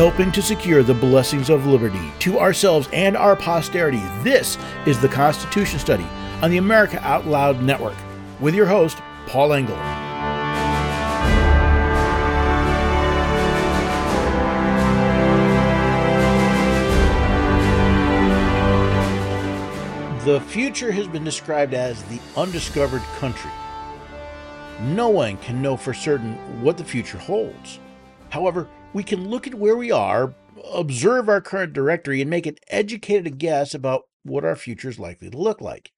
helping to secure the blessings of liberty to ourselves and our posterity. This is the Constitution Study on the America Out Loud Network with your host, Paul Engel. The future has been described as the undiscovered country. No one can know for certain what the future holds. However, we can look at where we are, observe our current directory, and make an educated guess about what our future is likely to look like.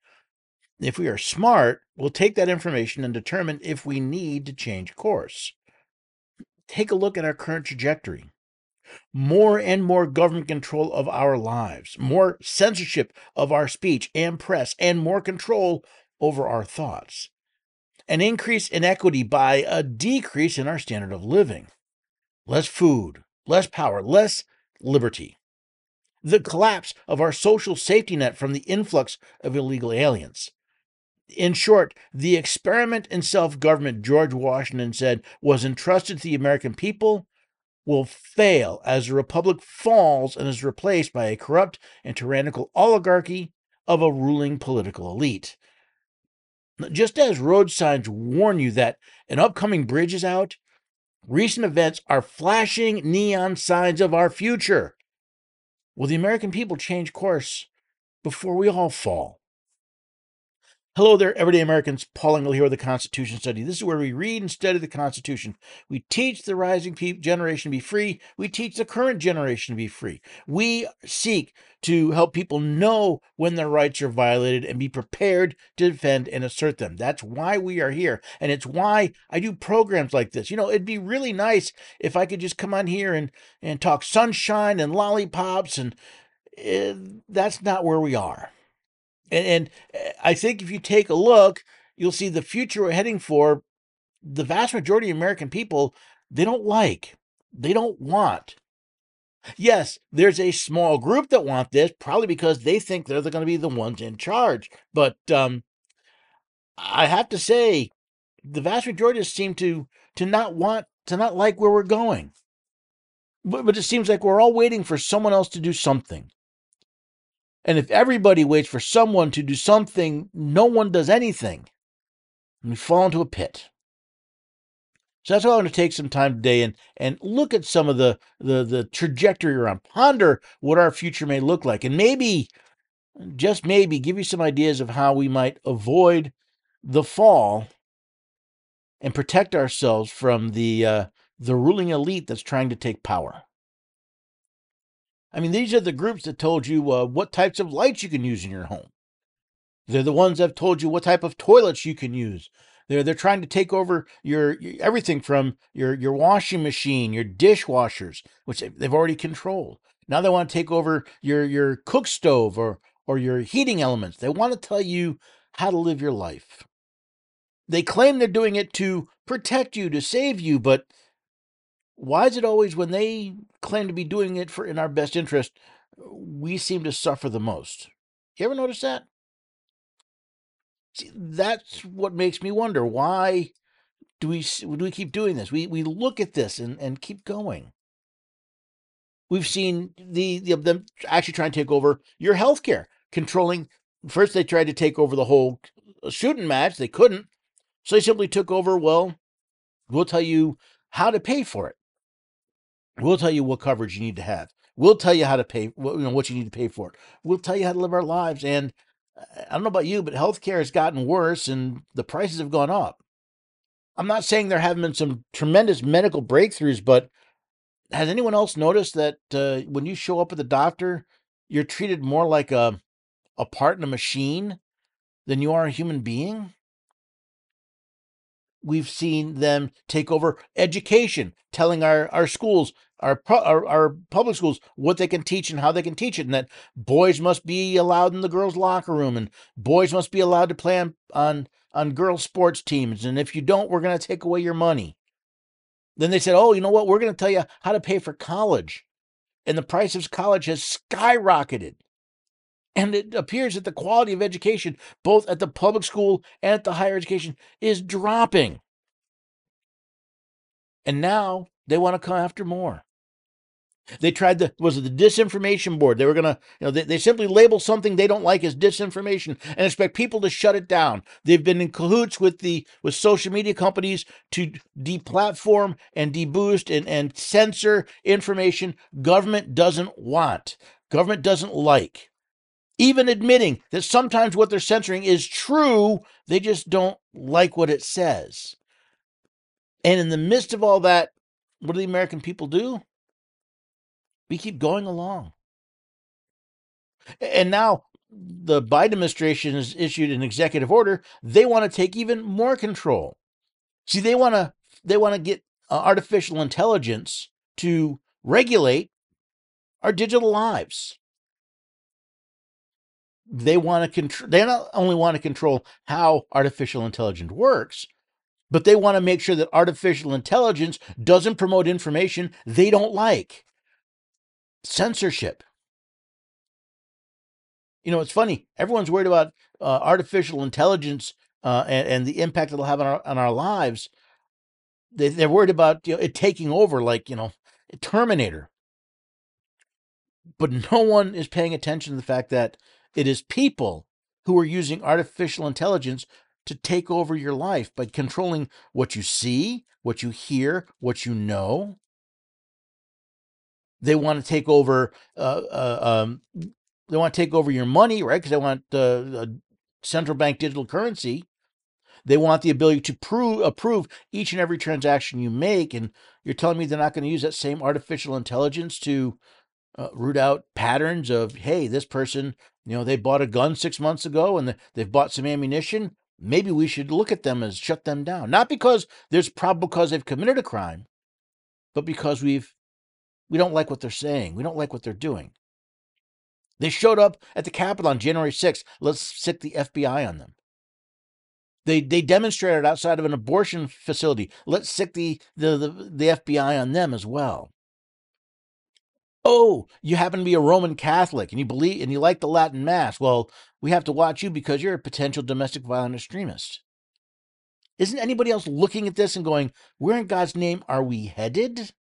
If we are smart, we'll take that information and determine if we need to change course. Take a look at our current trajectory. More and more government control of our lives, more censorship of our speech and press, and more control over our thoughts. An increase in equity by a decrease in our standard of living less food, less power, less liberty. The collapse of our social safety net from the influx of illegal aliens. In short, the experiment in self government George Washington said was entrusted to the American people will fail as the republic falls and is replaced by a corrupt and tyrannical oligarchy of a ruling political elite. Just as road signs warn you that an upcoming bridge is out, Recent events are flashing neon signs of our future. Will the American people change course before we all fall? Hello there, everyday Americans. Paul Engel here with the Constitution Study. This is where we read and study the Constitution. We teach the rising generation to be free. We teach the current generation to be free. We seek to help people know when their rights are violated and be prepared to defend and assert them. That's why we are here. And it's why I do programs like this. You know, it'd be really nice if I could just come on here and, and talk sunshine and lollipops, and uh, that's not where we are. And, and eh, I think if you take a look, you'll see the future we're heading for. The vast majority of American people, they don't like, they don't want. Yes, there's a small group that want this, probably because they think they're going to be the ones in charge. But um, I have to say, the vast majority seem to to not want to not like where we're going. But, but it seems like we're all waiting for someone else to do something. And if everybody waits for someone to do something, no one does anything. And we fall into a pit. So that's why I want to take some time today and, and look at some of the, the, the trajectory around, ponder what our future may look like, and maybe, just maybe, give you some ideas of how we might avoid the fall and protect ourselves from the uh, the ruling elite that's trying to take power. I mean, these are the groups that told you uh, what types of lights you can use in your home. They're the ones that have told you what type of toilets you can use. They're they're trying to take over your, your everything from your your washing machine, your dishwashers, which they've already controlled. Now they want to take over your your cook stove or or your heating elements. They want to tell you how to live your life. They claim they're doing it to protect you, to save you, but why is it always when they claim to be doing it for in our best interest, we seem to suffer the most? You ever notice that? See, that's what makes me wonder why do we do we keep doing this? We we look at this and, and keep going. We've seen the, the them actually trying to take over your health care, controlling. First, they tried to take over the whole shooting match. They couldn't, so they simply took over. Well, we'll tell you how to pay for it. We'll tell you what coverage you need to have. We'll tell you how to pay, you know, what you need to pay for it. We'll tell you how to live our lives. And uh, I don't know about you, but healthcare has gotten worse and the prices have gone up. I'm not saying there haven't been some tremendous medical breakthroughs, but has anyone else noticed that uh, when you show up at the doctor, you're treated more like a a part in a machine than you are a human being? we've seen them take over education, telling our, our schools, our, our, our public schools, what they can teach and how they can teach it, and that boys must be allowed in the girls' locker room, and boys must be allowed to play on on, on girls' sports teams, and if you don't, we're going to take away your money. Then they said, "Oh, you know what? We're going to tell you how to pay for college," and the price of college has skyrocketed. And it appears that the quality of education, both at the public school and at the higher education, is dropping. And now they want to come after more. They tried the was it the disinformation board? They were gonna, you know, they, they simply label something they don't like as disinformation and expect people to shut it down. They've been in cahoots with the with social media companies to deplatform and deboost and, and censor information government doesn't want, government doesn't like. Even admitting that sometimes what they're censoring is true, they just don't like what it says. And in the midst of all that, what do the American people do? We keep going along. And now the Biden administration has issued an executive order. They want to take even more control. See, they want to they want to get uh, artificial intelligence to regulate our digital lives. They want to control. They not only want to control how artificial intelligence works, but they want to make sure that artificial intelligence doesn't promote information they don't like censorship. You know, it's funny. Everyone's worried about uh, artificial intelligence uh, and, and, the impact it'll have on our on our lives. They, they're worried about you know, it taking over, like you know, Terminator. But no one is paying attention to the fact that it is people who are using artificial intelligence to take over your life by controlling what you see, what you hear, what you know. They want to take over. Uh, uh, um, they want to take over your money, right? Because they want uh, central bank digital currency. They want the ability to prove approve each and every transaction you make, and you're telling me they're not going to use that same artificial intelligence to uh, root out patterns of, hey, this person, you know, they bought a gun six months ago and they've bought some ammunition. Maybe we should look at them as shut them down, not because there's probable because they've committed a crime, but because we've we don't like what they're saying. We don't like what they're doing. They showed up at the Capitol on January 6th. Let's stick the FBI on them. They they demonstrated outside of an abortion facility. Let's stick the, the, the, the FBI on them as well. Oh, you happen to be a Roman Catholic and you believe and you like the Latin Mass. Well, we have to watch you because you're a potential domestic violent extremist. Isn't anybody else looking at this and going, Where in God's name are we headed?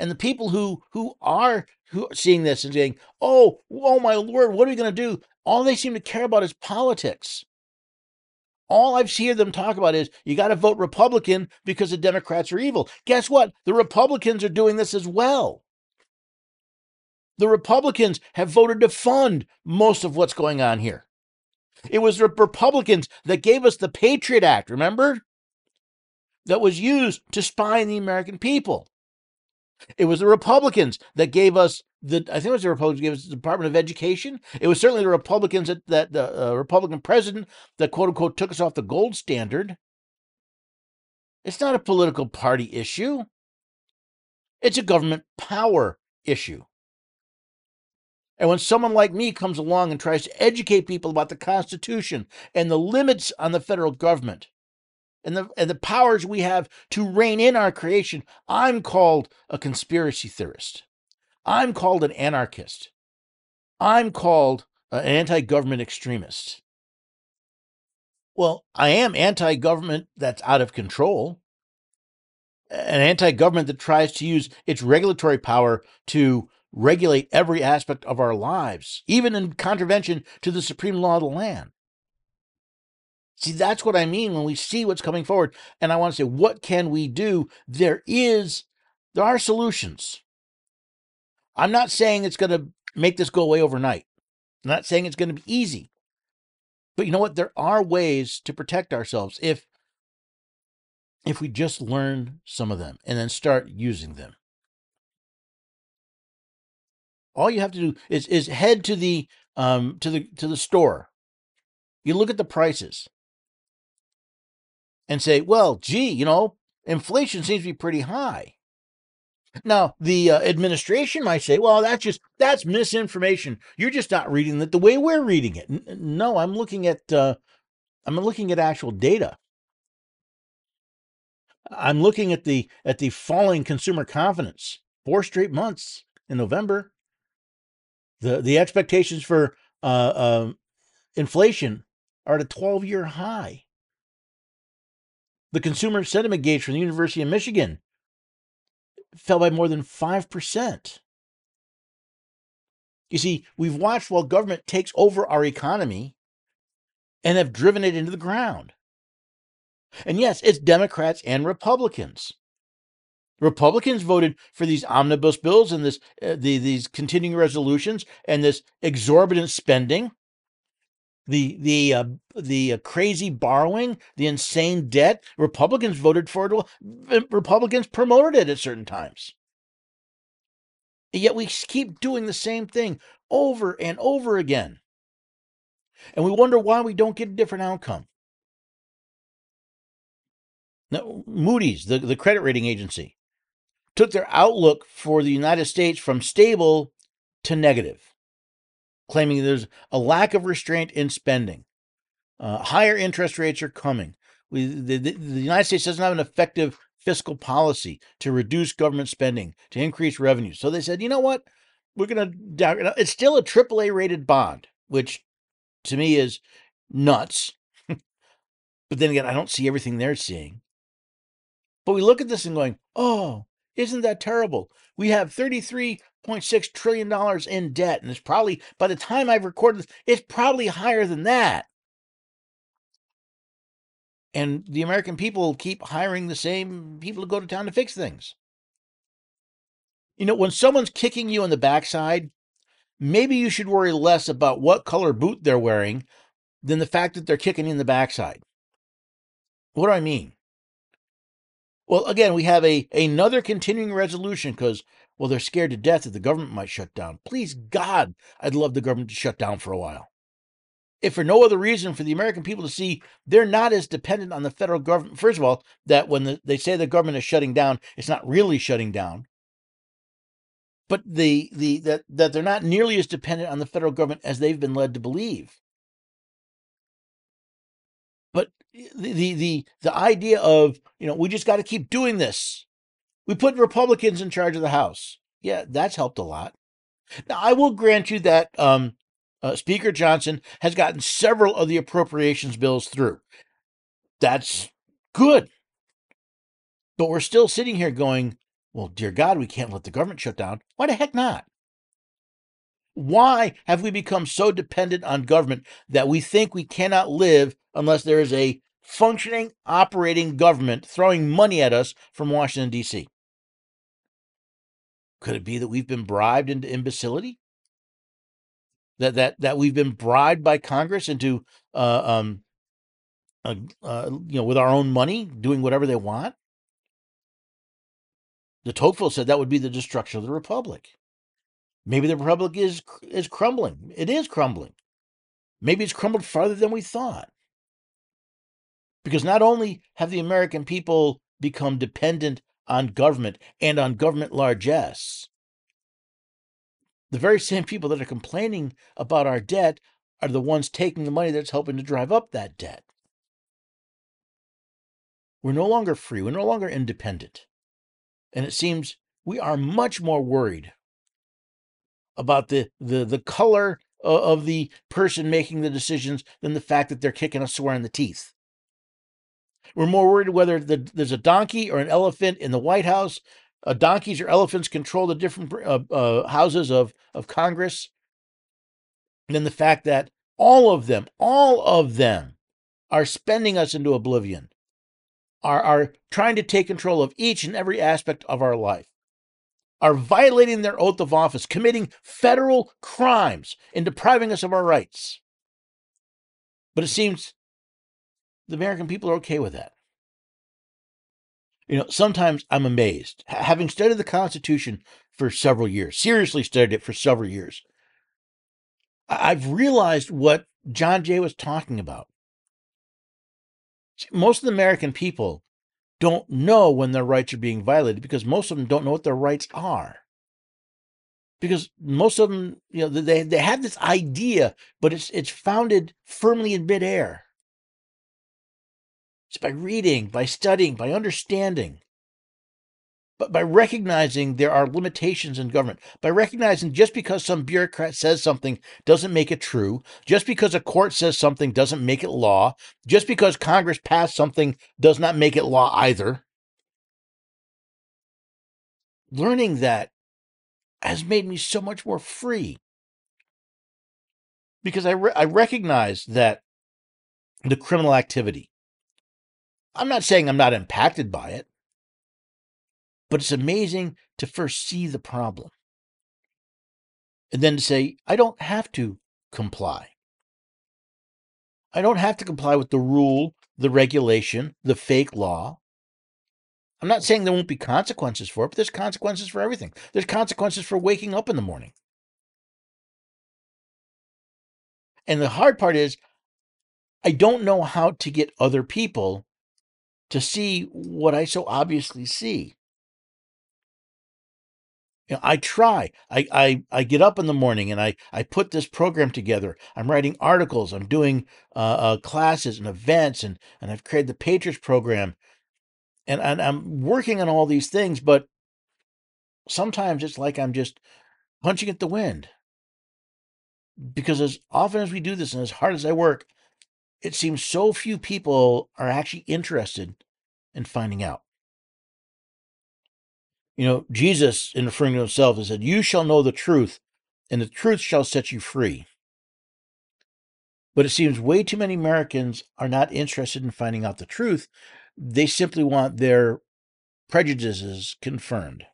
And the people who who are who are seeing this and saying, "Oh, oh my lord, what are we going to do?" All they seem to care about is politics. All I've seen them talk about is you got to vote Republican because the Democrats are evil. Guess what? The Republicans are doing this as well. The Republicans have voted to fund most of what's going on here. It was the Republicans that gave us the Patriot Act, remember? That was used to spy on the American people. It was the Republicans that gave us the. I think it was the Republicans gave us the Department of Education. It was certainly the Republicans that, that the uh, Republican president that quote unquote took us off the gold standard. It's not a political party issue. It's a government power issue. And when someone like me comes along and tries to educate people about the Constitution and the limits on the federal government, and the and the powers we have to rein in our creation, I'm called a conspiracy theorist. I'm called an anarchist. I'm called an anti-government extremist. Well, I am anti-government that's out of control. An anti-government that tries to use its regulatory power to regulate every aspect of our lives, even in contravention to the supreme law of the land. See, that's what I mean when we see what's coming forward. And I want to say, what can we do? There is, there are solutions. I'm not saying it's going to make this go away overnight. I'm not saying it's going to be easy. But you know what? There are ways to protect ourselves if if we just learn some of them and then start using them. All you have to do is is head to the um to the to the store. You look at the prices and say, well, gee, you know, inflation seems to be pretty high. Now, the uh, administration might say, well, that's just that's misinformation. You're just not reading it the way we're reading it. N- no, I'm looking at uh, I'm looking at actual data. I'm looking at the at the falling consumer confidence. Four straight months in November. The the expectations for uh, uh, inflation are at a 12 year high. The consumer sentiment gauge from the University of Michigan fell by more than 5%. You see, we've watched while government takes over our economy and have driven it into the ground. And yes, it's Democrats and Republicans. Republicans voted for these omnibus bills and this uh, the, these continuing resolutions and this exorbitant spending, the the uh, the uh, crazy borrowing, the insane debt. Republicans voted for it. Republicans promoted it at certain times. Yet we keep doing the same thing over and over again. And we wonder why we don't get a different outcome. Now, Moody's, the, the credit rating agency, took their outlook for the United States from stable to negative, claiming there's a lack of restraint in spending. Uh, higher interest rates are coming. We, the, the, the United States doesn't have an effective fiscal policy to reduce government spending, to increase revenue. So they said, you know what? We're going to, it's still a AAA rated bond, which to me is nuts. but then again, I don't see everything they're seeing. But we look at this and going, oh, isn't that terrible? We have $33.6 trillion in debt. And it's probably, by the time I've recorded this, it's probably higher than that. And the American people keep hiring the same people to go to town to fix things. You know, when someone's kicking you in the backside, maybe you should worry less about what color boot they're wearing than the fact that they're kicking you in the backside. What do I mean? Well, again, we have a another continuing resolution because well, they're scared to death that the government might shut down. Please God, I'd love the government to shut down for a while. If for no other reason for the American people to see they're not as dependent on the federal government. First of all, that when the, they say the government is shutting down, it's not really shutting down. But the the that that they're not nearly as dependent on the federal government as they've been led to believe. But eh, the the the, the idea of you know we just got to keep doing this. We put Republicans in charge of the House. Yeah, that's helped a lot. Now I will grant you that um, uh, Speaker Johnson has gotten several of the appropriations bills through. That's good. But we're still sitting here going, well, dear God, we can't let the government shut down. Why the heck not? Why have we become so dependent on government that we think we cannot live unless there is a functioning, operating government throwing money at us from Washington, D.C.? Could it be that we've been bribed into imbecility? That that that we've been bribed by Congress into uh, um, uh, uh, you know with our own money doing whatever they want? De Tocqueville said that would be the destruction of the republic. Maybe the republic is is crumbling. It is crumbling. Maybe it's crumbled farther than we thought. Because not only have the American people become dependent on government and on government largesse, the very same people that are complaining about our debt are the ones taking the money that's helping to drive up that debt. We're no longer free. We're no longer independent. And it seems we are much more worried about the the the color of the person making the decisions than the fact that they're kicking us square in the teeth. We're more worried whether the, there's a donkey or an elephant in the White House. Uh, donkeys or elephants control the different uh, uh, houses of, of Congress than the fact that all of them, all of them, are spending us into oblivion, are, are trying to take control of each and every aspect of our life are violating their oath of office, committing federal crimes, and depriving us of our rights. But it seems the American people are okay with that. You know, sometimes I'm amazed. Having studied the Constitution for several years, seriously studied it for several years, I've realized what John Jay was talking about. Most of the American people don't know when their rights are being violated because most of them don't know what their rights are. Because most of them, you know, they, they have this idea, but it's it's founded firmly in midair. It's by reading, by studying, by understanding. But by recognizing there are limitations in government, by recognizing just because some bureaucrat says something doesn't make it true, just because a court says something doesn't make it law, just because Congress passed something does not make it law either. learning that has made me so much more free because I, re- I recognize that the criminal activity, I'm not saying I'm not impacted by it, but it's amazing to first see the problem and then to say, I don't have to comply. I don't have to comply with the rule, the regulation, the fake law. I'm not saying there won't be consequences for it, but there's consequences for everything. There's consequences for waking up in the morning. And the hard part is, I don't know how to get other people to see what I so obviously see. You know, I try. I, I I get up in the morning and I I put this program together. I'm writing articles. I'm doing uh, uh, classes and events, and and I've created the Patriots program, and and I'm working on all these things. But sometimes it's like I'm just punching at the wind because as often as we do this and as hard as I work, it seems so few people are actually interested in finding out. You know, Jesus, in referring to himself, has said, You shall know the truth, and the truth shall set you free. But it seems way too many Americans are not interested in finding out the truth. They simply want their prejudices confirmed.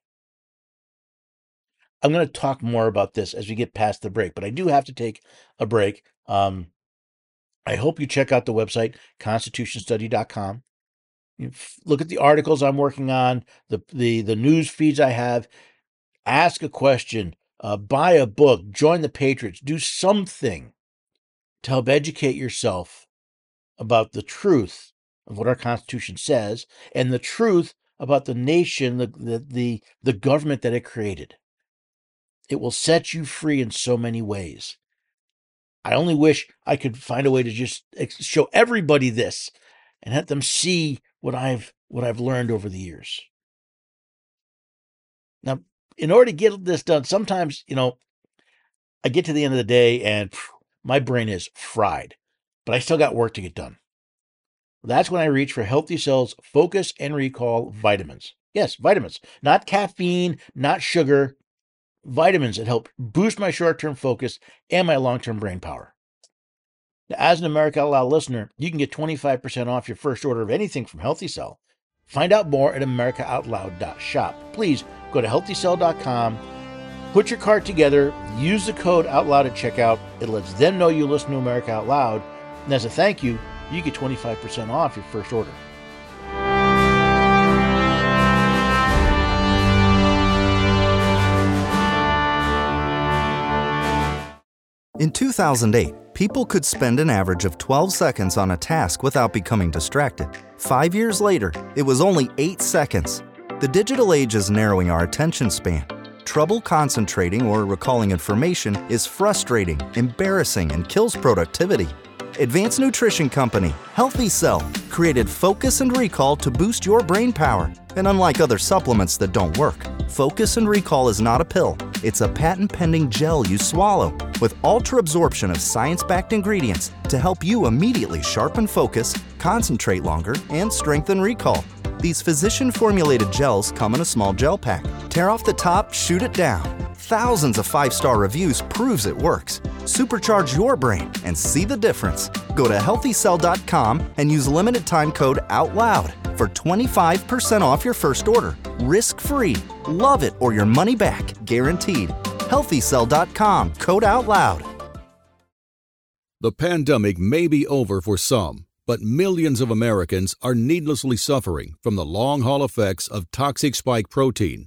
I'm going to talk more about this as we get past the break, but I do have to take a break. Um, I hope you check out the website, constitutionstudy.com. Look at the articles I'm working on, the, the, the news feeds I have. Ask a question, uh, buy a book, join the Patriots, do something to help educate yourself about the truth of what our Constitution says and the truth about the nation, the, the, the, the government that it created. It will set you free in so many ways. I only wish I could find a way to just show everybody this and let them see what I've what I've learned over the years. Now, in order to get this done, sometimes, you know, I get to the end of the day and my brain is fried, but I still got work to get done. That's when I reach for Healthy Cells Focus and Recall vitamins. Yes, vitamins, not caffeine, not sugar, vitamins that help boost my short term focus and my long term brain power. Now, as an America Out Loud listener, you can get 25% off your first order of anything from Healthy Cell. Find out more at AmericaOutloud.shop. Please go to healthycell.com, put your cart together, use the code OUTLOUD at checkout. It lets them know you listen to America Out Loud. And as a thank you, you get 25% off your first order. In 2008, people could spend an average of 12 seconds on a task without becoming distracted. Five years later, it was only 8 seconds. The digital age is narrowing our attention span. Trouble concentrating or recalling information is frustrating, embarrassing, and kills productivity. Advanced Nutrition Company, Healthy Cell, created Focus and Recall to boost your brain power. And unlike other supplements that don't work, Focus and Recall is not a pill, it's a patent pending gel you swallow with ultra absorption of science backed ingredients to help you immediately sharpen focus, concentrate longer, and strengthen recall. These physician formulated gels come in a small gel pack. Tear off the top, shoot it down. Thousands of five star reviews proves it works. Supercharge your brain and see the difference. Go to healthycell.com and use limited time code OUTLOUD for 25% off your first order. Risk free. Love it or your money back, guaranteed. Healthycell.com code OUTLOUD. The pandemic may be over for some, but millions of Americans are needlessly suffering from the long haul effects of toxic spike protein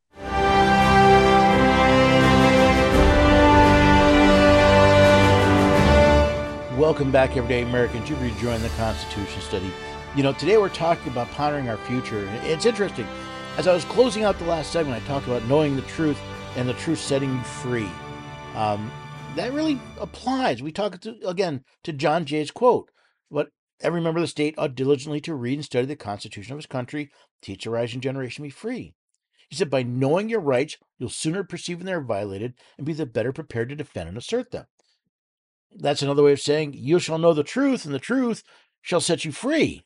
Welcome back, everyday Americans. You've rejoined the Constitution study. You know, today we're talking about pondering our future. It's interesting. As I was closing out the last segment, I talked about knowing the truth and the truth setting you free. Um, that really applies. We talk to, again to John Jay's quote, "But every member of the state ought diligently to read and study the Constitution of his country, teach the rising generation to be free." He said, "By knowing your rights, you'll sooner perceive when they're violated and be the better prepared to defend and assert them." That's another way of saying you shall know the truth, and the truth shall set you free.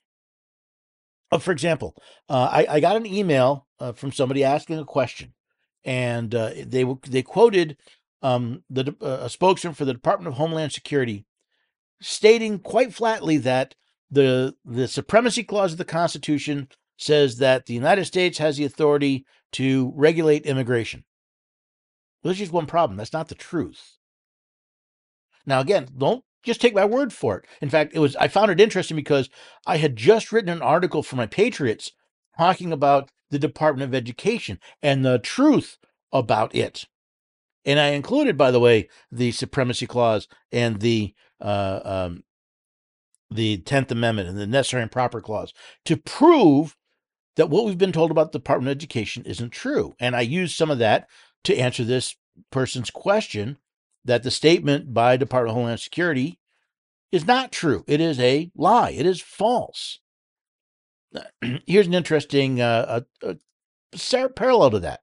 Uh, for example, uh, I, I, got an email uh, from somebody asking a question, and uh, they they quoted um, the uh, a spokesman for the Department of Homeland Security stating quite flatly that the the supremacy clause of the Constitution says that the United States has the authority to regulate immigration. Well, there's just one problem. That's not the truth. Now, again, don't just take my word for it. In fact, it was I found it interesting because I had just written an article for my Patriots talking about the Department of Education and the truth about it. And I included, by the way, the supremacy clause and the uh, um, the Tenth Amendment and the necessary and proper clause to prove that what we've been told about the Department of Education isn't true. And I used some of that to answer this person's question that the statement by Department of Homeland Security is not true. It is a lie. It is false. Here's an interesting uh, a, a parallel to that.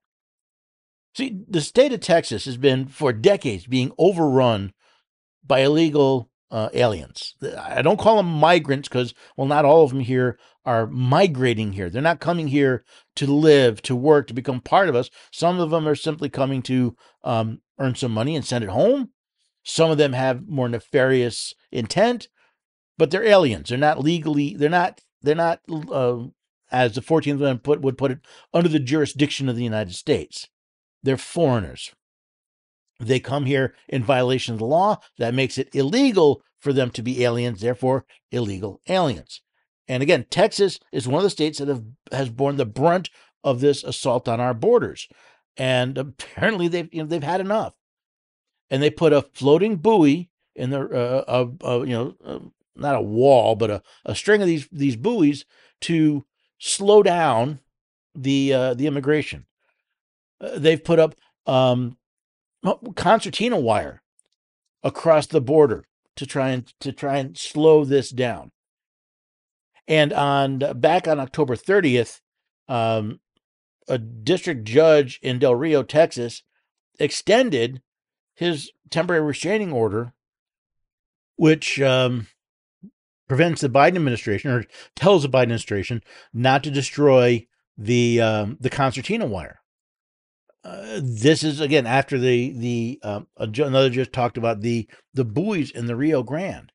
See, the state of Texas has been for decades being overrun by illegal uh, aliens. I don't call them migrants because, well, not all of them here are migrating here. They're not coming here to live, to work, to become part of us. Some of them are simply coming to um, earn some money and send it home. Some of them have more nefarious intent, but they're aliens. They're not legally. They're not. They're not. Uh, as the Fourteenth Amendment put, would put it, under the jurisdiction of the United States. They're foreigners. They come here in violation of the law. That makes it illegal for them to be aliens, therefore, illegal aliens. And again, Texas is one of the states that have, has borne the brunt of this assault on our borders. And apparently they've, you know, they've had enough. And they put a floating buoy in the, uh, of, of, you know, uh, not a wall, but a, a string of these, these buoys to slow down the, uh, the immigration. Uh, they've put up um, concertina wire across the border to try and to try and slow this down. And on back on October 30th, um, a district judge in Del Rio, Texas, extended his temporary restraining order, which um, prevents the Biden administration or tells the Biden administration not to destroy the um, the concertina wire. Uh, this is again after the the um, another just talked about the the buoys in the Rio Grande,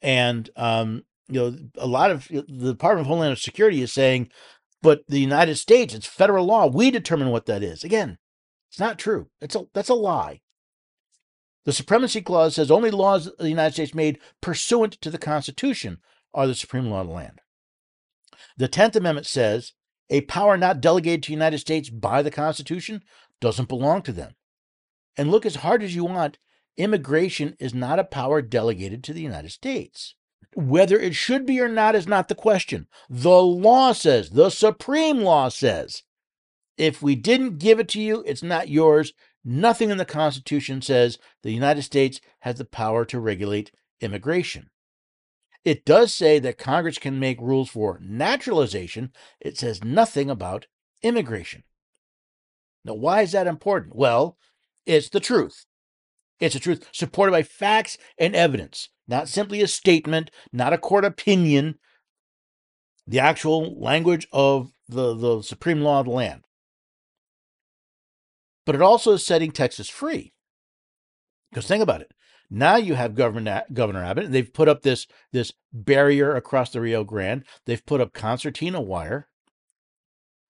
and um, you know a lot of the Department of Homeland Security is saying, but the United States, it's federal law. We determine what that is. Again, it's not true. It's a that's a lie. The Supremacy Clause says only laws of the United States made pursuant to the Constitution are the supreme law of the land. The Tenth Amendment says a power not delegated to the United States by the Constitution doesn't belong to them. And look as hard as you want, immigration is not a power delegated to the United States. Whether it should be or not is not the question. The law says, the supreme law says, if we didn't give it to you, it's not yours. Nothing in the Constitution says the United States has the power to regulate immigration. It does say that Congress can make rules for naturalization. It says nothing about immigration. Now, why is that important? Well, it's the truth. It's a truth supported by facts and evidence, not simply a statement, not a court opinion. The actual language of the, the supreme law of the land. But it also is setting Texas free. Because think about it. Now you have Governor, Governor Abbott. and They've put up this, this barrier across the Rio Grande. They've put up concertina wire.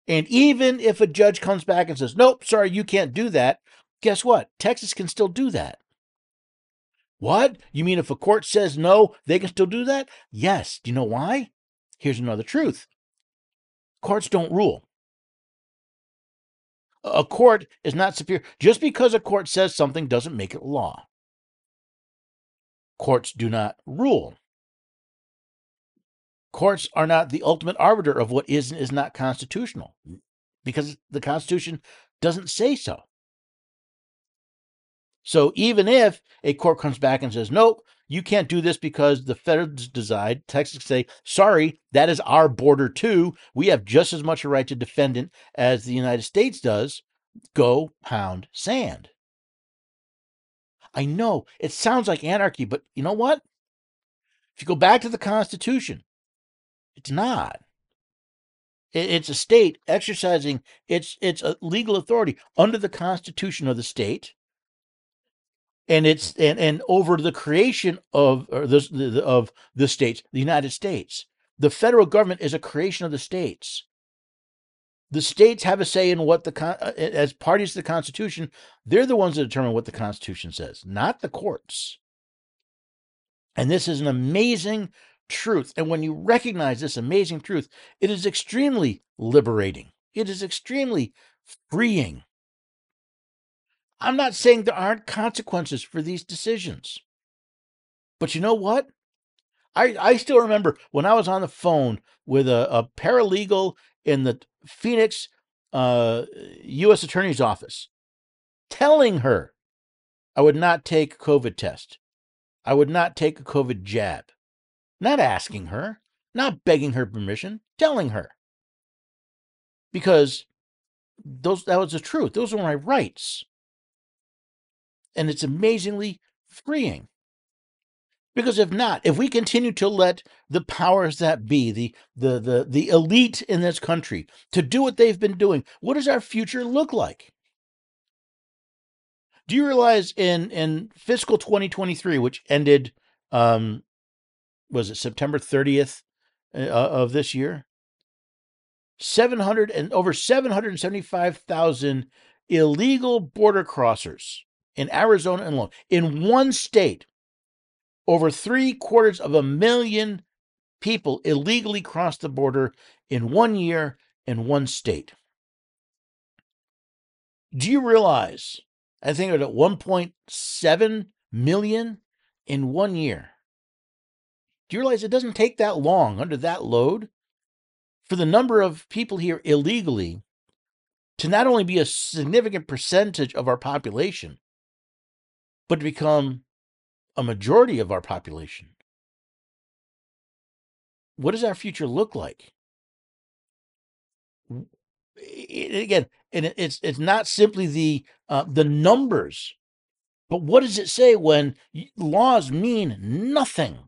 And even if a judge comes back and says, nope, sorry, you can't do that, guess what? Texas can still do that. What? You mean if a court says no, they can still do that? Yes. Do you know why? Here's another truth courts don't rule. A court is not superior. Just because a court says something doesn't make it law. Courts do not rule. Courts are not the ultimate arbiter of what is and is not constitutional because the Constitution doesn't say so. So even if a court comes back and says, nope, you can't do this because the feds decide, Texas say, sorry, that is our border too. We have just as much a right to defend it as the United States does. Go pound sand. I know it sounds like anarchy, but you know what? If you go back to the Constitution, it's not. It's a state exercising its its uh, legal authority under the Constitution of the state, and it's and, and over the creation of the, of the states, the United States. The federal government is a creation of the states. The states have a say in what the uh, as parties to the Constitution. They're the ones that determine what the Constitution says, not the courts. And this is an amazing truth. And when you recognize this amazing truth, it is extremely liberating. It is extremely freeing. I'm not saying there aren't consequences for these decisions. But you know what? I, I still remember when I was on the phone with a, a paralegal in the Phoenix uh, U.S. Attorney's Office telling her I would not take a COVID test. I would not take a COVID jab. Not asking her, not begging her permission, telling her. Because those that was the truth. Those were my rights and it's amazingly freeing. Because if not, if we continue to let the powers that be, the, the, the, the elite in this country, to do what they've been doing, what does our future look like? Do you realize in, in fiscal 2023, which ended, um, was it September 30th uh, of this year? 700 and over 775,000 illegal border crossers in Arizona alone, in one state, over three quarters of a million people illegally crossed the border in one year in one state. Do you realize? I think it was at 1.7 million in one year. Do you realize it doesn't take that long under that load for the number of people here illegally to not only be a significant percentage of our population, but to become a majority of our population. What does our future look like? again, and it's it's not simply the uh, the numbers, but what does it say when laws mean nothing?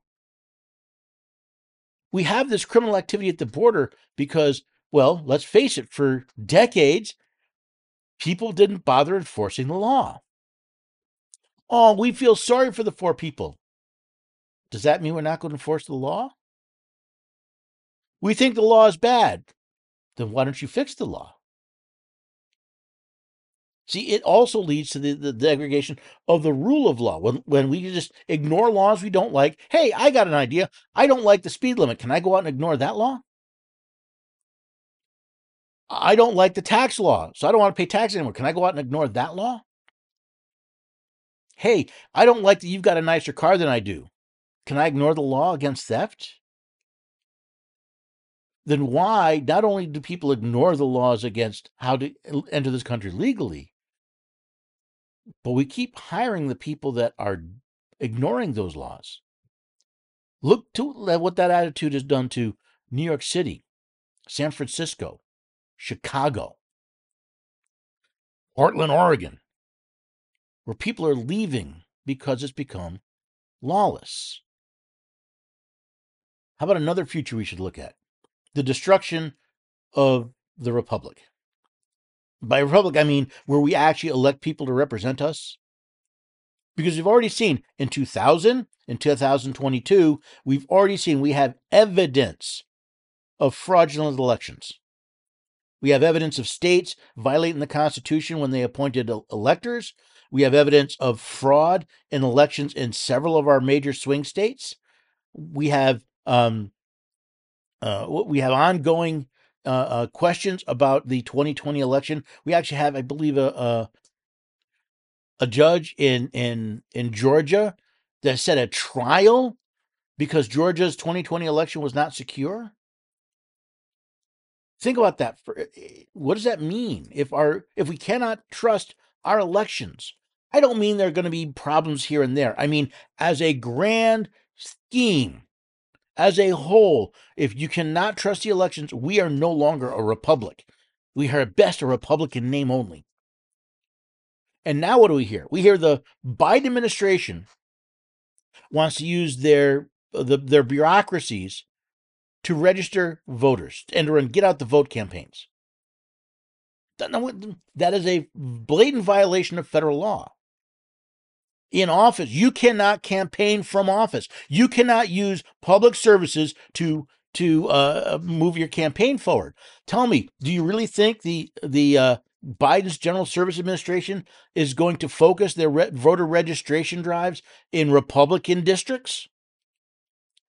We have this criminal activity at the border because, well, let's face it, for decades, people didn't bother enforcing the law. Oh, we feel sorry for the four people. Does that mean we're not going to enforce the law? We think the law is bad. Then why don't you fix the law? See, it also leads to the, the degradation of the rule of law. When, when we just ignore laws we don't like, hey, I got an idea. I don't like the speed limit. Can I go out and ignore that law? I don't like the tax law, so I don't want to pay tax anymore. Can I go out and ignore that law? Hey, I don't like that you've got a nicer car than I do. Can I ignore the law against theft? Then why not only do people ignore the laws against how to enter this country legally, but we keep hiring the people that are ignoring those laws? Look to what that attitude has done to New York City, San Francisco, Chicago, Portland, Oregon where people are leaving because it's become lawless. How about another future we should look at? The destruction of the republic. By republic, I mean where we actually elect people to represent us. Because we've already seen in 2000, in 2022, we've already seen we have evidence of fraudulent elections. We have evidence of states violating the Constitution when they appointed electors. We have evidence of fraud in elections in several of our major swing states. We have um, uh, we have ongoing uh, uh, questions about the 2020 election. We actually have, I believe, a, a a judge in in in Georgia that set a trial because Georgia's 2020 election was not secure. Think about that. Eh, what does that mean? If our if we cannot trust our elections, I don't mean there are going to be problems here and there. I mean as a grand scheme, as a whole, if you cannot trust the elections, we are no longer a republic. We are at best a republican name only. And now what do we hear? We hear the Biden administration wants to use their uh, the, their bureaucracies to register voters and to run get out the vote campaigns. That is a blatant violation of federal law. In office, you cannot campaign from office. You cannot use public services to to uh, move your campaign forward. Tell me, do you really think the the uh, Biden's General Service Administration is going to focus their re- voter registration drives in Republican districts?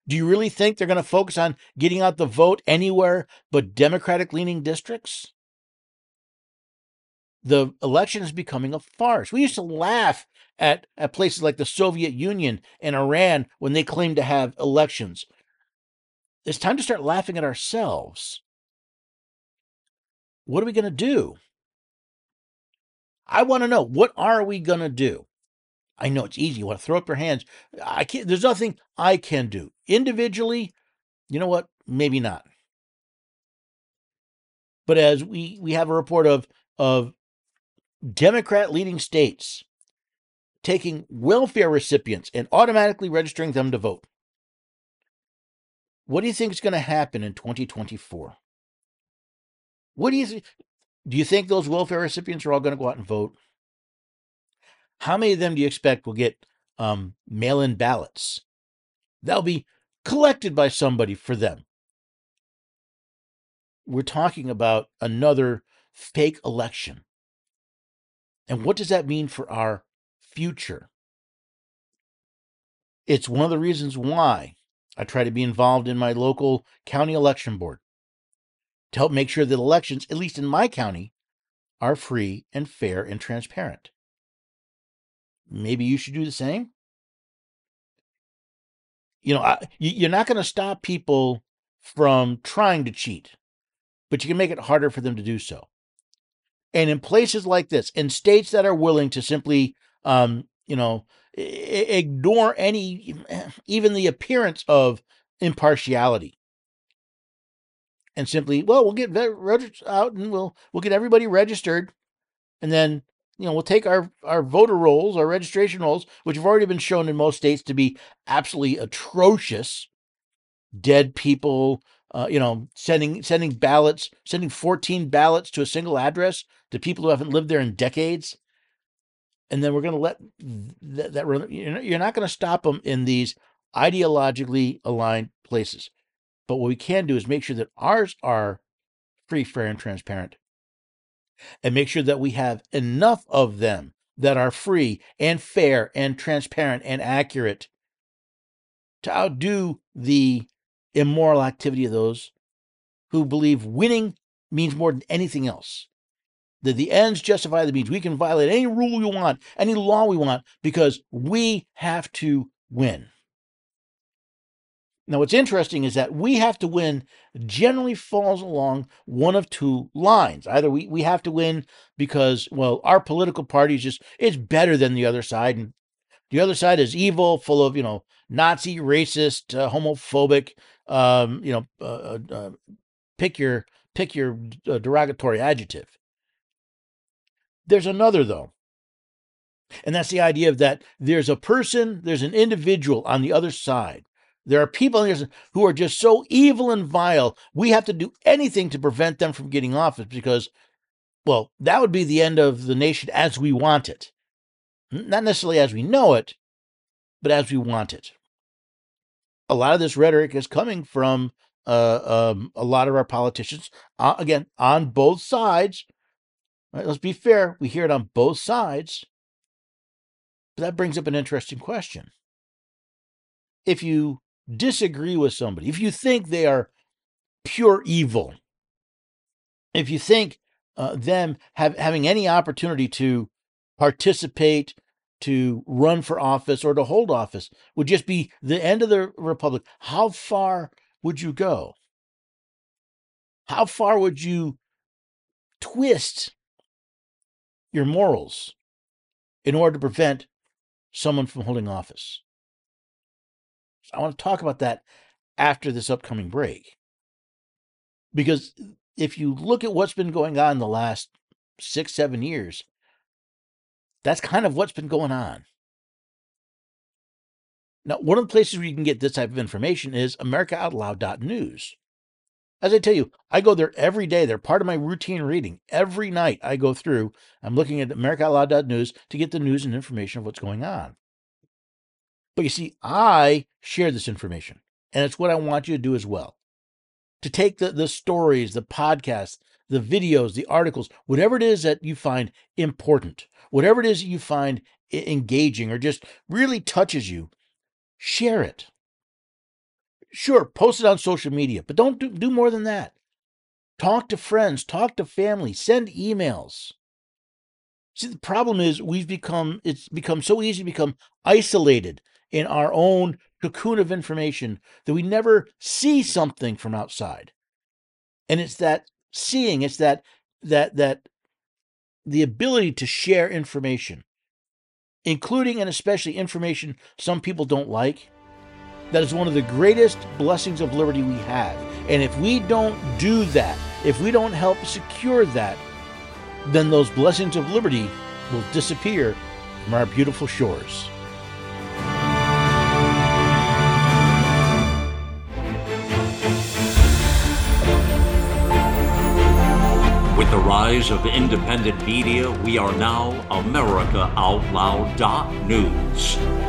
Do you really think they're going to focus on getting out the vote anywhere but Democratic leaning districts? The election is becoming a farce. We used to laugh at, at places like the Soviet Union and Iran when they claim to have elections. It's time to start laughing at ourselves. What are we going to do? I want to know what are we going to do? I know it's easy. You want to throw up your hands. I can't, there's nothing I can do. Individually, you know what? Maybe not. But as we, we have a report of, of Democrat leading states taking welfare recipients and automatically registering them to vote. What do you think is going to happen in 2024? What do you think? Do you think those welfare recipients are all going to go out and vote? How many of them do you expect will get um, mail in ballots? That'll be collected by somebody for them. We're talking about another fake election. And what does that mean for our future? It's one of the reasons why I try to be involved in my local county election board to help make sure that elections, at least in my county, are free and fair and transparent. Maybe you should do the same. You know, I, you're not going to stop people from trying to cheat, but you can make it harder for them to do so. And in places like this, in states that are willing to simply, um, you know, ignore any, even the appearance of impartiality, and simply, well, we'll get voters out and we'll we'll get everybody registered, and then you know we'll take our our voter rolls, our registration rolls, which have already been shown in most states to be absolutely atrocious, dead people, uh, you know, sending sending ballots, sending 14 ballots to a single address to people who haven't lived there in decades. And then we're going to let that, that you're not going to stop them in these ideologically aligned places. But what we can do is make sure that ours are free, fair, and transparent. And make sure that we have enough of them that are free and fair and transparent and accurate to outdo the immoral activity of those who believe winning means more than anything else. That the ends justify the means. We can violate any rule we want, any law we want, because we have to win. Now, what's interesting is that we have to win generally falls along one of two lines. Either we, we have to win because, well, our political party is just, it's better than the other side. And the other side is evil, full of, you know, Nazi, racist, uh, homophobic, um, you know, uh, uh, uh pick your, pick your uh, derogatory adjective. There's another, though. And that's the idea of that there's a person, there's an individual on the other side There are people who are just so evil and vile. We have to do anything to prevent them from getting office because, well, that would be the end of the nation as we want it. Not necessarily as we know it, but as we want it. A lot of this rhetoric is coming from uh, um, a lot of our politicians, uh, again, on both sides. Right, let's be fair, we hear it on both sides. But that brings up an interesting question. If you disagree with somebody, if you think they are pure evil, if you think uh, them have, having any opportunity to participate, to run for office, or to hold office would just be the end of the republic, how far would you go? How far would you twist your morals in order to prevent someone from holding office? I want to talk about that after this upcoming break. Because if you look at what's been going on the last six, seven years, that's kind of what's been going on. Now, one of the places where you can get this type of information is AmericaOutloud.news. As I tell you, I go there every day. They're part of my routine reading. Every night I go through, I'm looking at AmericaOutloud.news to get the news and information of what's going on. But you see, I share this information, and it's what I want you to do as well. To take the, the stories, the podcasts, the videos, the articles, whatever it is that you find important, whatever it is that you find engaging or just really touches you, share it. Sure, post it on social media, but don't do, do more than that. Talk to friends, talk to family, send emails. See, the problem is we've become, it's become so easy to become isolated in our own cocoon of information that we never see something from outside. And it's that seeing, it's that that that the ability to share information, including and especially information some people don't like, that is one of the greatest blessings of liberty we have. And if we don't do that, if we don't help secure that, then those blessings of liberty will disappear from our beautiful shores. With the rise of independent media, we are now AmericaOutloud.news.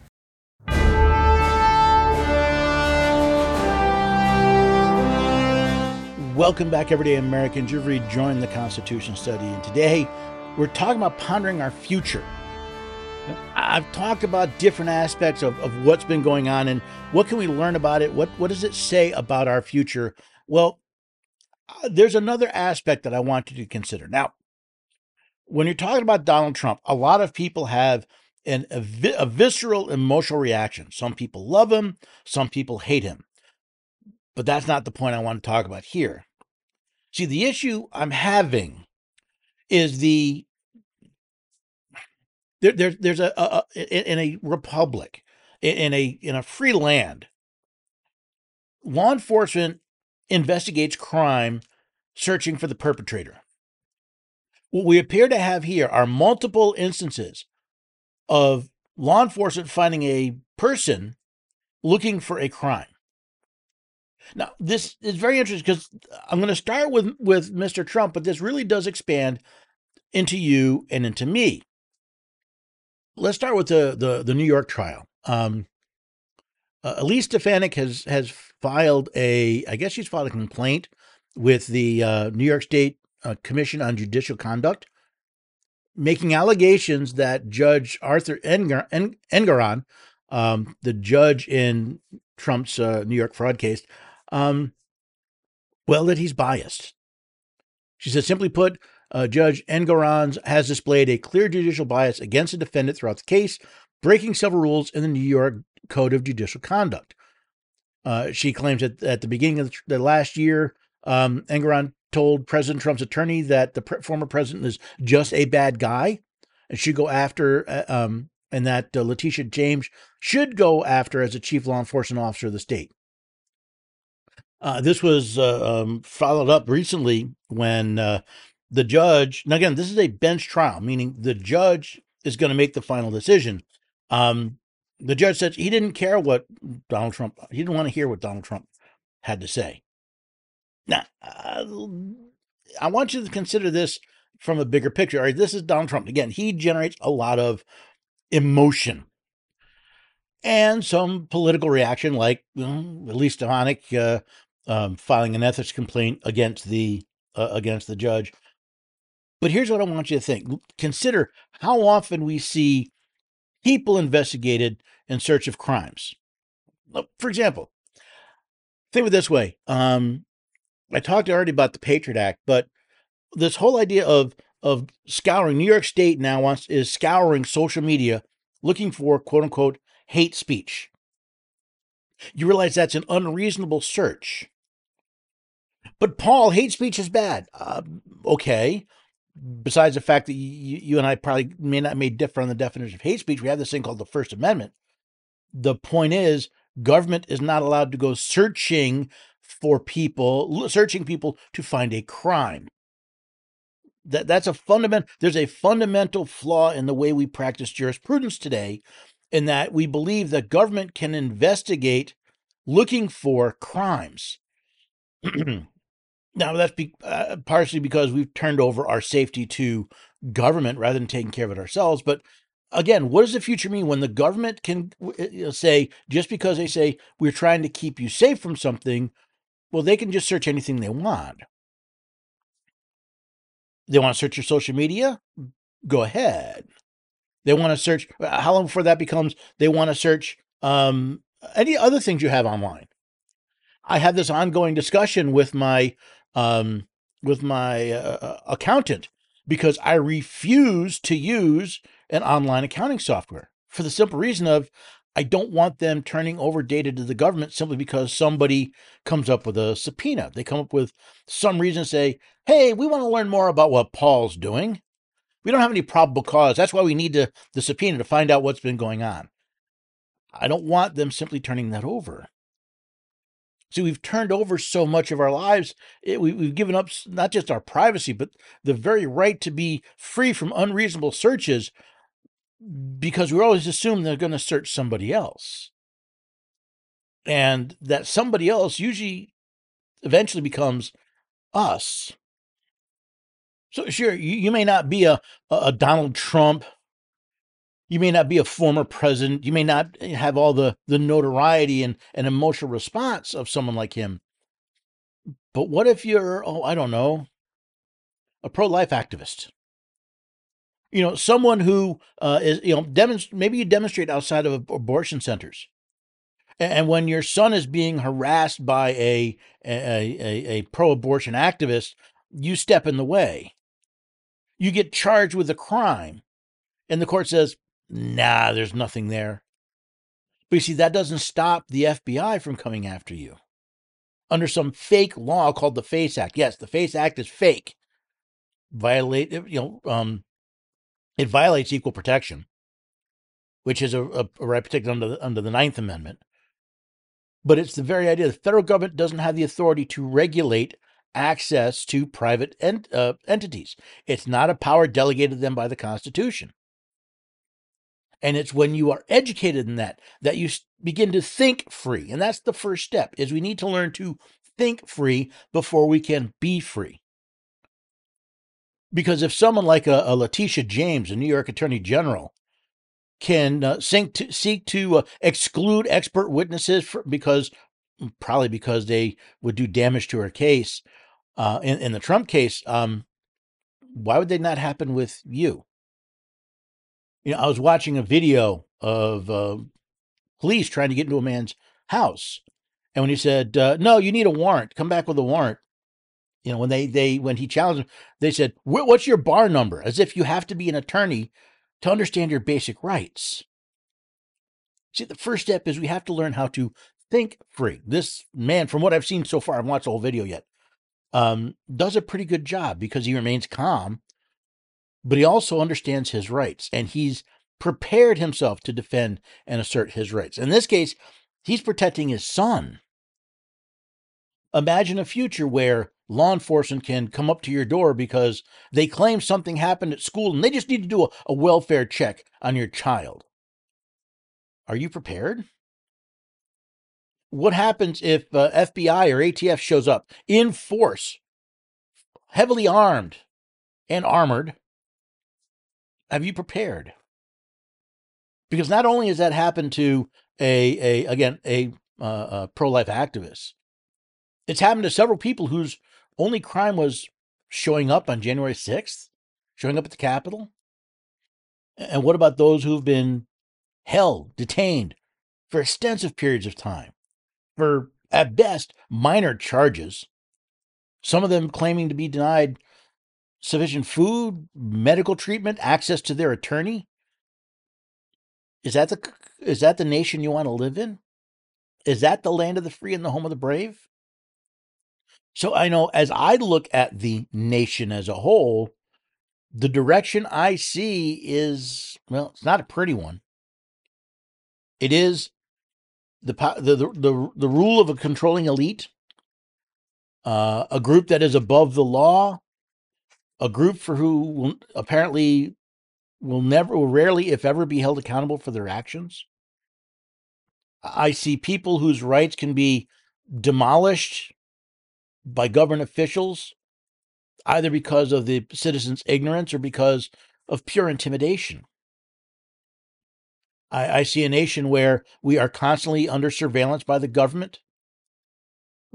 Welcome back, everyday Americans. You've rejoined the Constitution study, and today we're talking about pondering our future. I've talked about different aspects of, of what's been going on and what can we learn about it? What what does it say about our future? Well, uh, there's another aspect that I want you to consider. Now, when you're talking about Donald Trump, a lot of people have an, a, a visceral emotional reaction. Some people love him, some people hate him. But that's not the point I want to talk about here. See, the issue I'm having is the there, there there's a, a, in a republic in a in a free land, law enforcement investigates crime, searching for the perpetrator. What we appear to have here are multiple instances of law enforcement finding a person looking for a crime. Now, this is very interesting because I'm going to start with, with Mr. Trump, but this really does expand into you and into me. Let's start with the the, the New York trial. Um, uh, Elise Stefanik has has filed a, I guess she's filed a complaint with the uh, New York State uh, Commission on Judicial Conduct, making allegations that Judge Arthur Engar- en- Engoron, um, the judge in Trump's uh, New York fraud case, um, well, that he's biased. She says, simply put, uh, Judge Engoron has displayed a clear judicial bias against the defendant throughout the case, breaking several rules in the New York Code of Judicial Conduct. Uh, she claims that at the beginning of the, last year, um, Engoron told President Trump's attorney that the pre- former president is just a bad guy and should go after, uh, um, and that uh, Letitia James should go after as a chief law enforcement officer of the state. Uh, this was uh, um, followed up recently when uh, the judge, now again, this is a bench trial, meaning the judge is going to make the final decision. Um, the judge said he didn't care what Donald Trump, he didn't want to hear what Donald Trump had to say. Now, I want you to consider this from a bigger picture. All right, this is Donald Trump. Again, he generates a lot of emotion and some political reaction, like you know, Elise Stefanik uh, um, filing an ethics complaint against the uh, against the judge. But here's what I want you to think: consider how often we see people investigated in search of crimes. For example, think of it this way: um, I talked already about the Patriot Act, but this whole idea of of scouring New York State now wants is scouring social media looking for quote unquote hate speech. You realize that's an unreasonable search. But Paul, hate speech is bad. Uh, okay. Besides the fact that you, you and I probably may not may differ on the definition of hate speech, we have this thing called the First Amendment. The point is, government is not allowed to go searching for people, searching people to find a crime. That that's a fundamental. There's a fundamental flaw in the way we practice jurisprudence today, in that we believe that government can investigate looking for crimes. now that's be, uh, partially because we've turned over our safety to government rather than taking care of it ourselves. But again, what does the future mean when the government can uh, say just because they say we're trying to keep you safe from something, well, they can just search anything they want. They want to search your social media? Go ahead. They want to search. Uh, how long before that becomes they want to search um, any other things you have online? I had this ongoing discussion with my um, with my uh, uh, accountant because I refuse to use an online accounting software for the simple reason of I don't want them turning over data to the government simply because somebody comes up with a subpoena. They come up with some reason to say, hey, we want to learn more about what Paul's doing. We don't have any probable cause. That's why we need to, the subpoena to find out what's been going on. I don't want them simply turning that over. See, we've turned over so much of our lives. It, we, we've given up not just our privacy, but the very right to be free from unreasonable searches because we always assume they're going to search somebody else. And that somebody else usually eventually becomes us. So, sure, you, you may not be a, a Donald Trump. You may not be a former president. You may not have all the, the notoriety and, and emotional response of someone like him. But what if you're, oh, I don't know, a pro life activist? you know, someone who uh, is, you know, demonstrate, maybe you demonstrate outside of abortion centers. And when your son is being harassed by a, a, a, a pro abortion activist, you step in the way. You get charged with a crime. And the court says, nah, there's nothing there. But you see, that doesn't stop the FBI from coming after you under some fake law called the FACE Act. Yes, the FACE Act is fake. Violate, you know, um, it violates equal protection. which is a, a, a right protected under the, under the Ninth Amendment. But it's the very idea the federal government doesn't have the authority to regulate access to private ent, uh, entities. It's not a power delegated to them by the Constitution. And it's when you are educated in that that you begin to think free. And that's the first step is we need to learn to think free before we can be free. Because if someone like a, a Letitia James, a New York Attorney General, can uh, to, seek to uh, exclude expert witnesses for, because probably because they would do damage to her case, uh, in, in the Trump case, um, why would they not happen with you? You know, I was watching a video of uh, police trying to get into a man's house, and when he said, uh, "No, you need a warrant. Come back with a warrant," you know, when they they when he challenged them, they said, "What's your bar number?" As if you have to be an attorney to understand your basic rights. See, the first step is we have to learn how to think free. This man, from what I've seen so far, I've watched the whole video yet, um, does a pretty good job because he remains calm, but he also understands his rights and he's prepared himself to defend and assert his rights. In this case, he's protecting his son. Imagine a future where law enforcement can come up to your door because they claim something happened at school and they just need to do a, a welfare check on your child. Are you prepared? what happens if uh, FBI or ATF shows up in force, heavily armed and armored? Have you prepared? Because not only has that happened to a, a again a, uh, a pro-life activist, it's happened to several people whose only crime was showing up on January sixth, showing up at the Capitol. And what about those who've been held, detained for extensive periods of time? for, at best, minor charges. Some of them claiming to be denied sufficient food, medical treatment, access to their attorney. Is that the is that the nation you want to live in? Is that the land of the free and the home of the brave? So I know as I look at the nation as a whole, the direction I see is well, it's not a pretty one. It is the the the, the rule of a controlling elite, uh, a group that is above the law, a group for who will, apparently will never, will rarely, if ever, be held accountable for their actions. I see people whose rights can be demolished by government officials, either because of the citizens' ignorance or because of pure intimidation. I, I see a nation where we are constantly under surveillance by the government.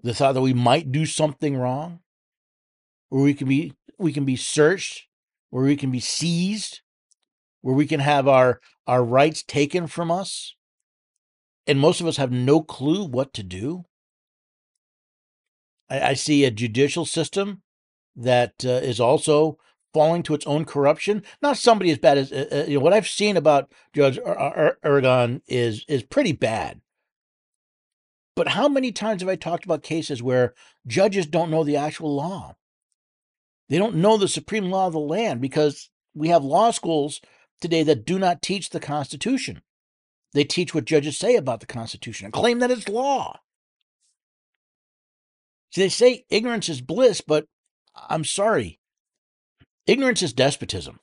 The thought that we might do something wrong, or we can be we can be searched, where we can be seized, where we can have our our rights taken from us, and most of us have no clue what to do. I, I see a judicial system that uh, is also falling to its own corruption. Not somebody as bad as uh, uh, you know what I've seen about Judge Engoron is is pretty bad. But how many times have I talked about cases where judges don't know the actual law? They don't know the supreme law of the land because we have law schools today that do not teach the Constitution. They teach what judges say about the Constitution and claim that it's law. See, they say ignorance is bliss, but I'm sorry. Ignorance is despotism.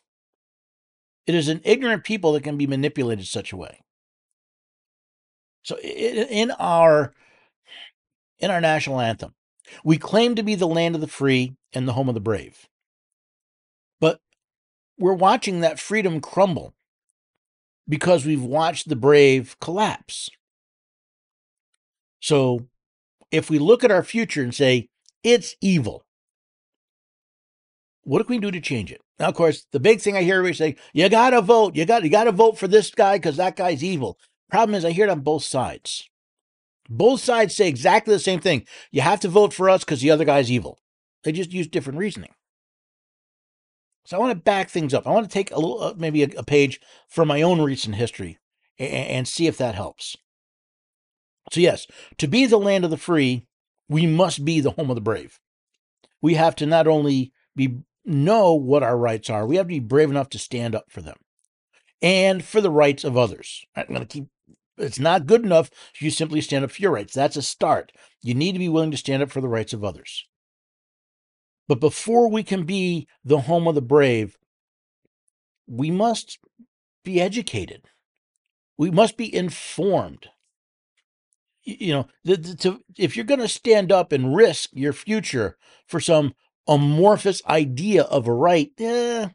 It is an ignorant people that can be manipulated such a way. So in our in our national anthem, we claim to be the land of the free and the home of the brave. But we're watching that freedom crumble because we've watched the brave collapse. So if we look at our future and say it's evil, what can we do to change it? Now, of course, the big thing I hear everybody say, you gotta vote, you got you gotta vote for this guy because that guy's evil. Problem is I hear it on both sides. Both sides say exactly the same thing. You have to vote for us because the other guy's evil. They just use different reasoning. So I want to back things up. I want to take a little, uh, maybe a, a, page from my own recent history and, and see if that helps. So yes, to be the land of the free, we must be the home of the brave. We have to not only be know what our rights are. We have to be brave enough to stand up for them. and for the rights of others. I'm going to keep it's not good enough you simply stand up for your rights. That's a start. You need to be willing to stand up for the rights of others. But before we can be the home of the brave, we must be educated. We must be informed. You know, the, the, to, if you're going to stand up and risk your future for some amorphous idea of a right, eh,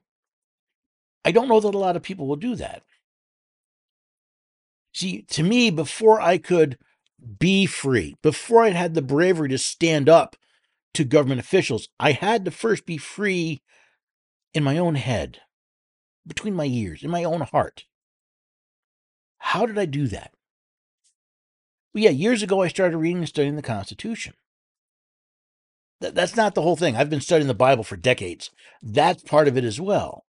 I don't know that a lot of people will do that. See, to me, before I could be free, before I had the bravery to stand up to government officials, I had to first be free in my own head, between my ears, in my own heart. How did I do that? Well, yeah, years ago I started reading and studying the Constitution. Th- that's not the whole thing. I've been studying the Bible for decades. That's part of it as well.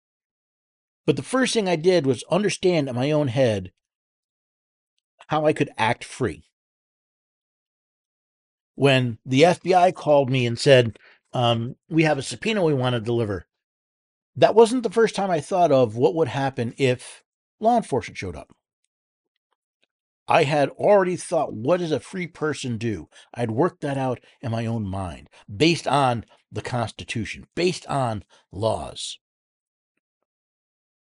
But the first thing I did was understand in my own head how I could act free. When the FBI called me and said, um, We have a subpoena we want to deliver, that wasn't the first time I thought of what would happen if law enforcement showed up. I had already thought, what does a free person do? I'd worked that out in my own mind based on the Constitution, based on laws.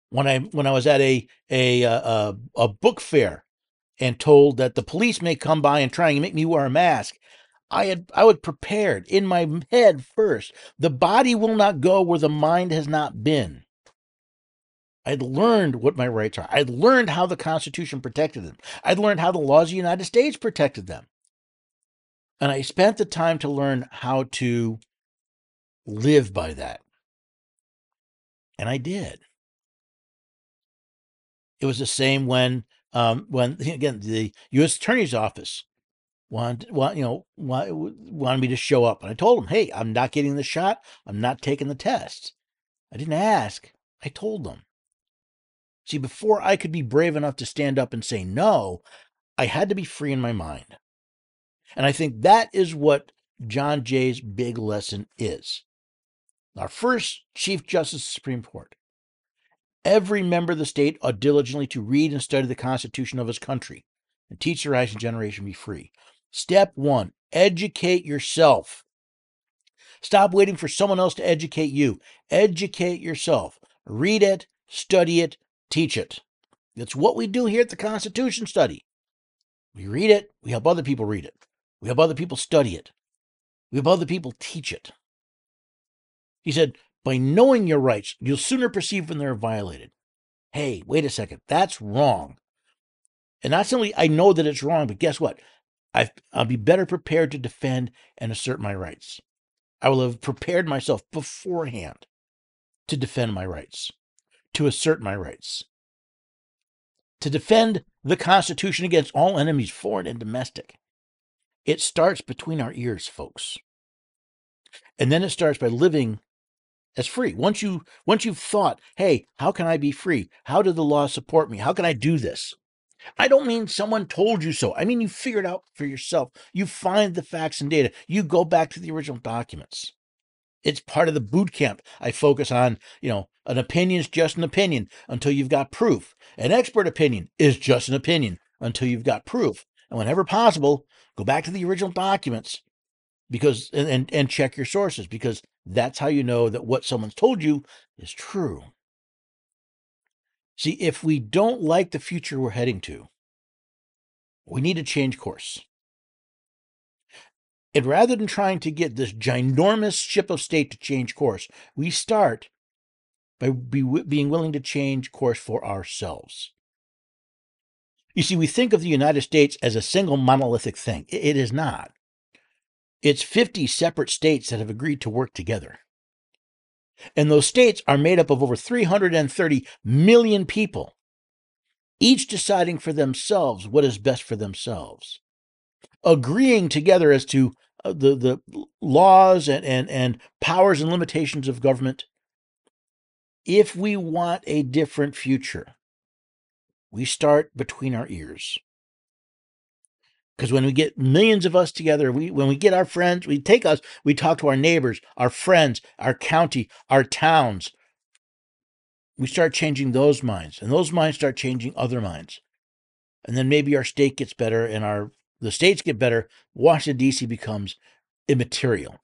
When I when I was at a a a, a book fair and told that the police may come by and try and make me wear a mask, I had I was prepared in my head first. The body will not go where the mind has not been. I'd learned what my rights are. I'd learned how the Constitution protected them. I'd learned how the laws of the United States protected them. And I spent the time to learn how to live by that. And I did. It was the same when um, when again the U.S. Attorney's Office wanted, want, you know, wanted me to show up, and I told them, "Hey, I'm not getting the shot. I'm not taking the test." I didn't ask. I told them. See, before I could be brave enough to stand up and say no, I had to be free in my mind. And I think that is what John Jay's big lesson is. Our first Chief Justice of the Supreme Court Every member of the state ought diligently to read and study the Constitution of his country and teach the rising generation to be free. Step one educate yourself. Stop waiting for someone else to educate you. Educate yourself. Read it, study it, teach it. That's what we do here at the Constitution Study. We read it, we help other people read it, we help other people study it, we help other people teach it. He said, by knowing your rights, you'll sooner perceive when they're violated. Hey, wait a second, that's wrong. And not simply I know that it's wrong, but guess what? i will be better prepared to defend and assert my rights. I will have prepared myself beforehand to defend my rights, to assert my rights, to defend the Constitution against all enemies, foreign and domestic. It starts between our ears, folks. And then it starts by living as free. Once you once you've thought, hey, how can I be free? How did the law support me? How can I do this? I don't mean someone told you so. I mean you figured out for yourself. You find the facts and data. You go back to the original documents. It's part of the boot camp. I focus on, you know, an opinion is just an opinion until you've got proof. An expert opinion is just an opinion until you've got proof. And whenever possible, go back to the original documents because and, and, and check your sources because that's how you know that what someone's told you is true. See, if we don't like the future we're heading to, we need to change course. And rather than trying to get this ginormous ship of state to change course, we start by be, being willing to change course for ourselves. You see, we think of the United States as a single monolithic thing. It is not. It's 50 separate states that have agreed to work together. And those states are made up of over 330 million people, each deciding for themselves what is best for themselves, agreeing together as to uh, the, the laws and, and, and powers and limitations of government. If we want a different future, we start between our ears. Because when we get millions of us together, we when we get our friends, we take us, we talk to our neighbors, our friends, our county, our towns, we start changing those minds, and those minds start changing other minds. And then maybe our state gets better and our the states get better, Washington, D.C. becomes immaterial.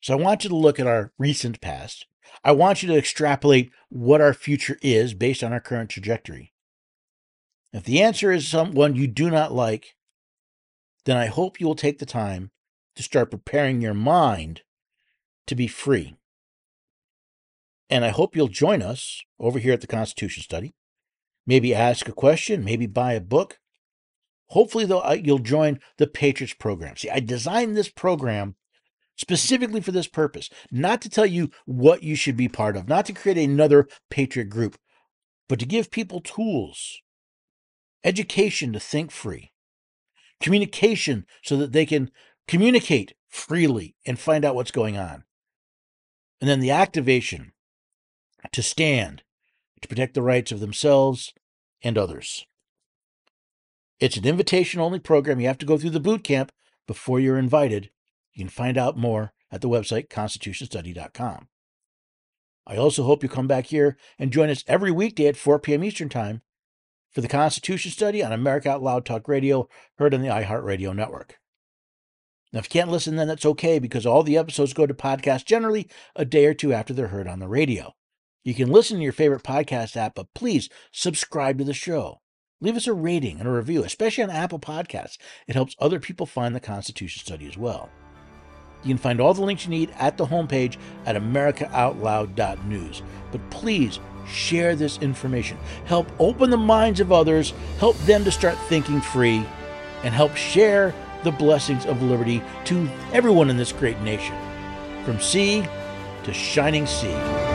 So I want you to look at our recent past. I want you to extrapolate what our future is based on our current trajectory. If the answer is someone you do not like, then I hope you will take the time to start preparing your mind to be free. And I hope you'll join us over here at the Constitution Study. Maybe ask a question, maybe buy a book. Hopefully, though, you'll join the Patriots program. See, I designed this program specifically for this purpose, not to tell you what you should be part of, not to create another Patriot group, but to give people tools, education to think free, communication so that they can communicate freely and find out what's going on. And then the activation to stand to protect the rights of themselves and others. It's an invitation only program. You have to go through the boot camp before you're invited. You can find out more at the website constitutionstudy.com. I also hope you come back here and join us every weekday at 4 p.m. Eastern Time for the Constitution Study on America Out Loud Talk Radio, heard on the iHeartRadio network. Now, if you can't listen, then that's okay because all the episodes go to podcast generally a day or two after they're heard on the radio. You can listen to your favorite podcast app, but please subscribe to the show. Leave us a rating and a review, especially on Apple Podcasts. It helps other people find the Constitution Study as well. You can find all the links you need at the homepage at americaoutloud.news. But please share this information. Help open the minds of others, help them to start thinking free, and help share the blessings of liberty to everyone in this great nation, from sea to shining sea.